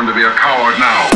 learn to be a coward now.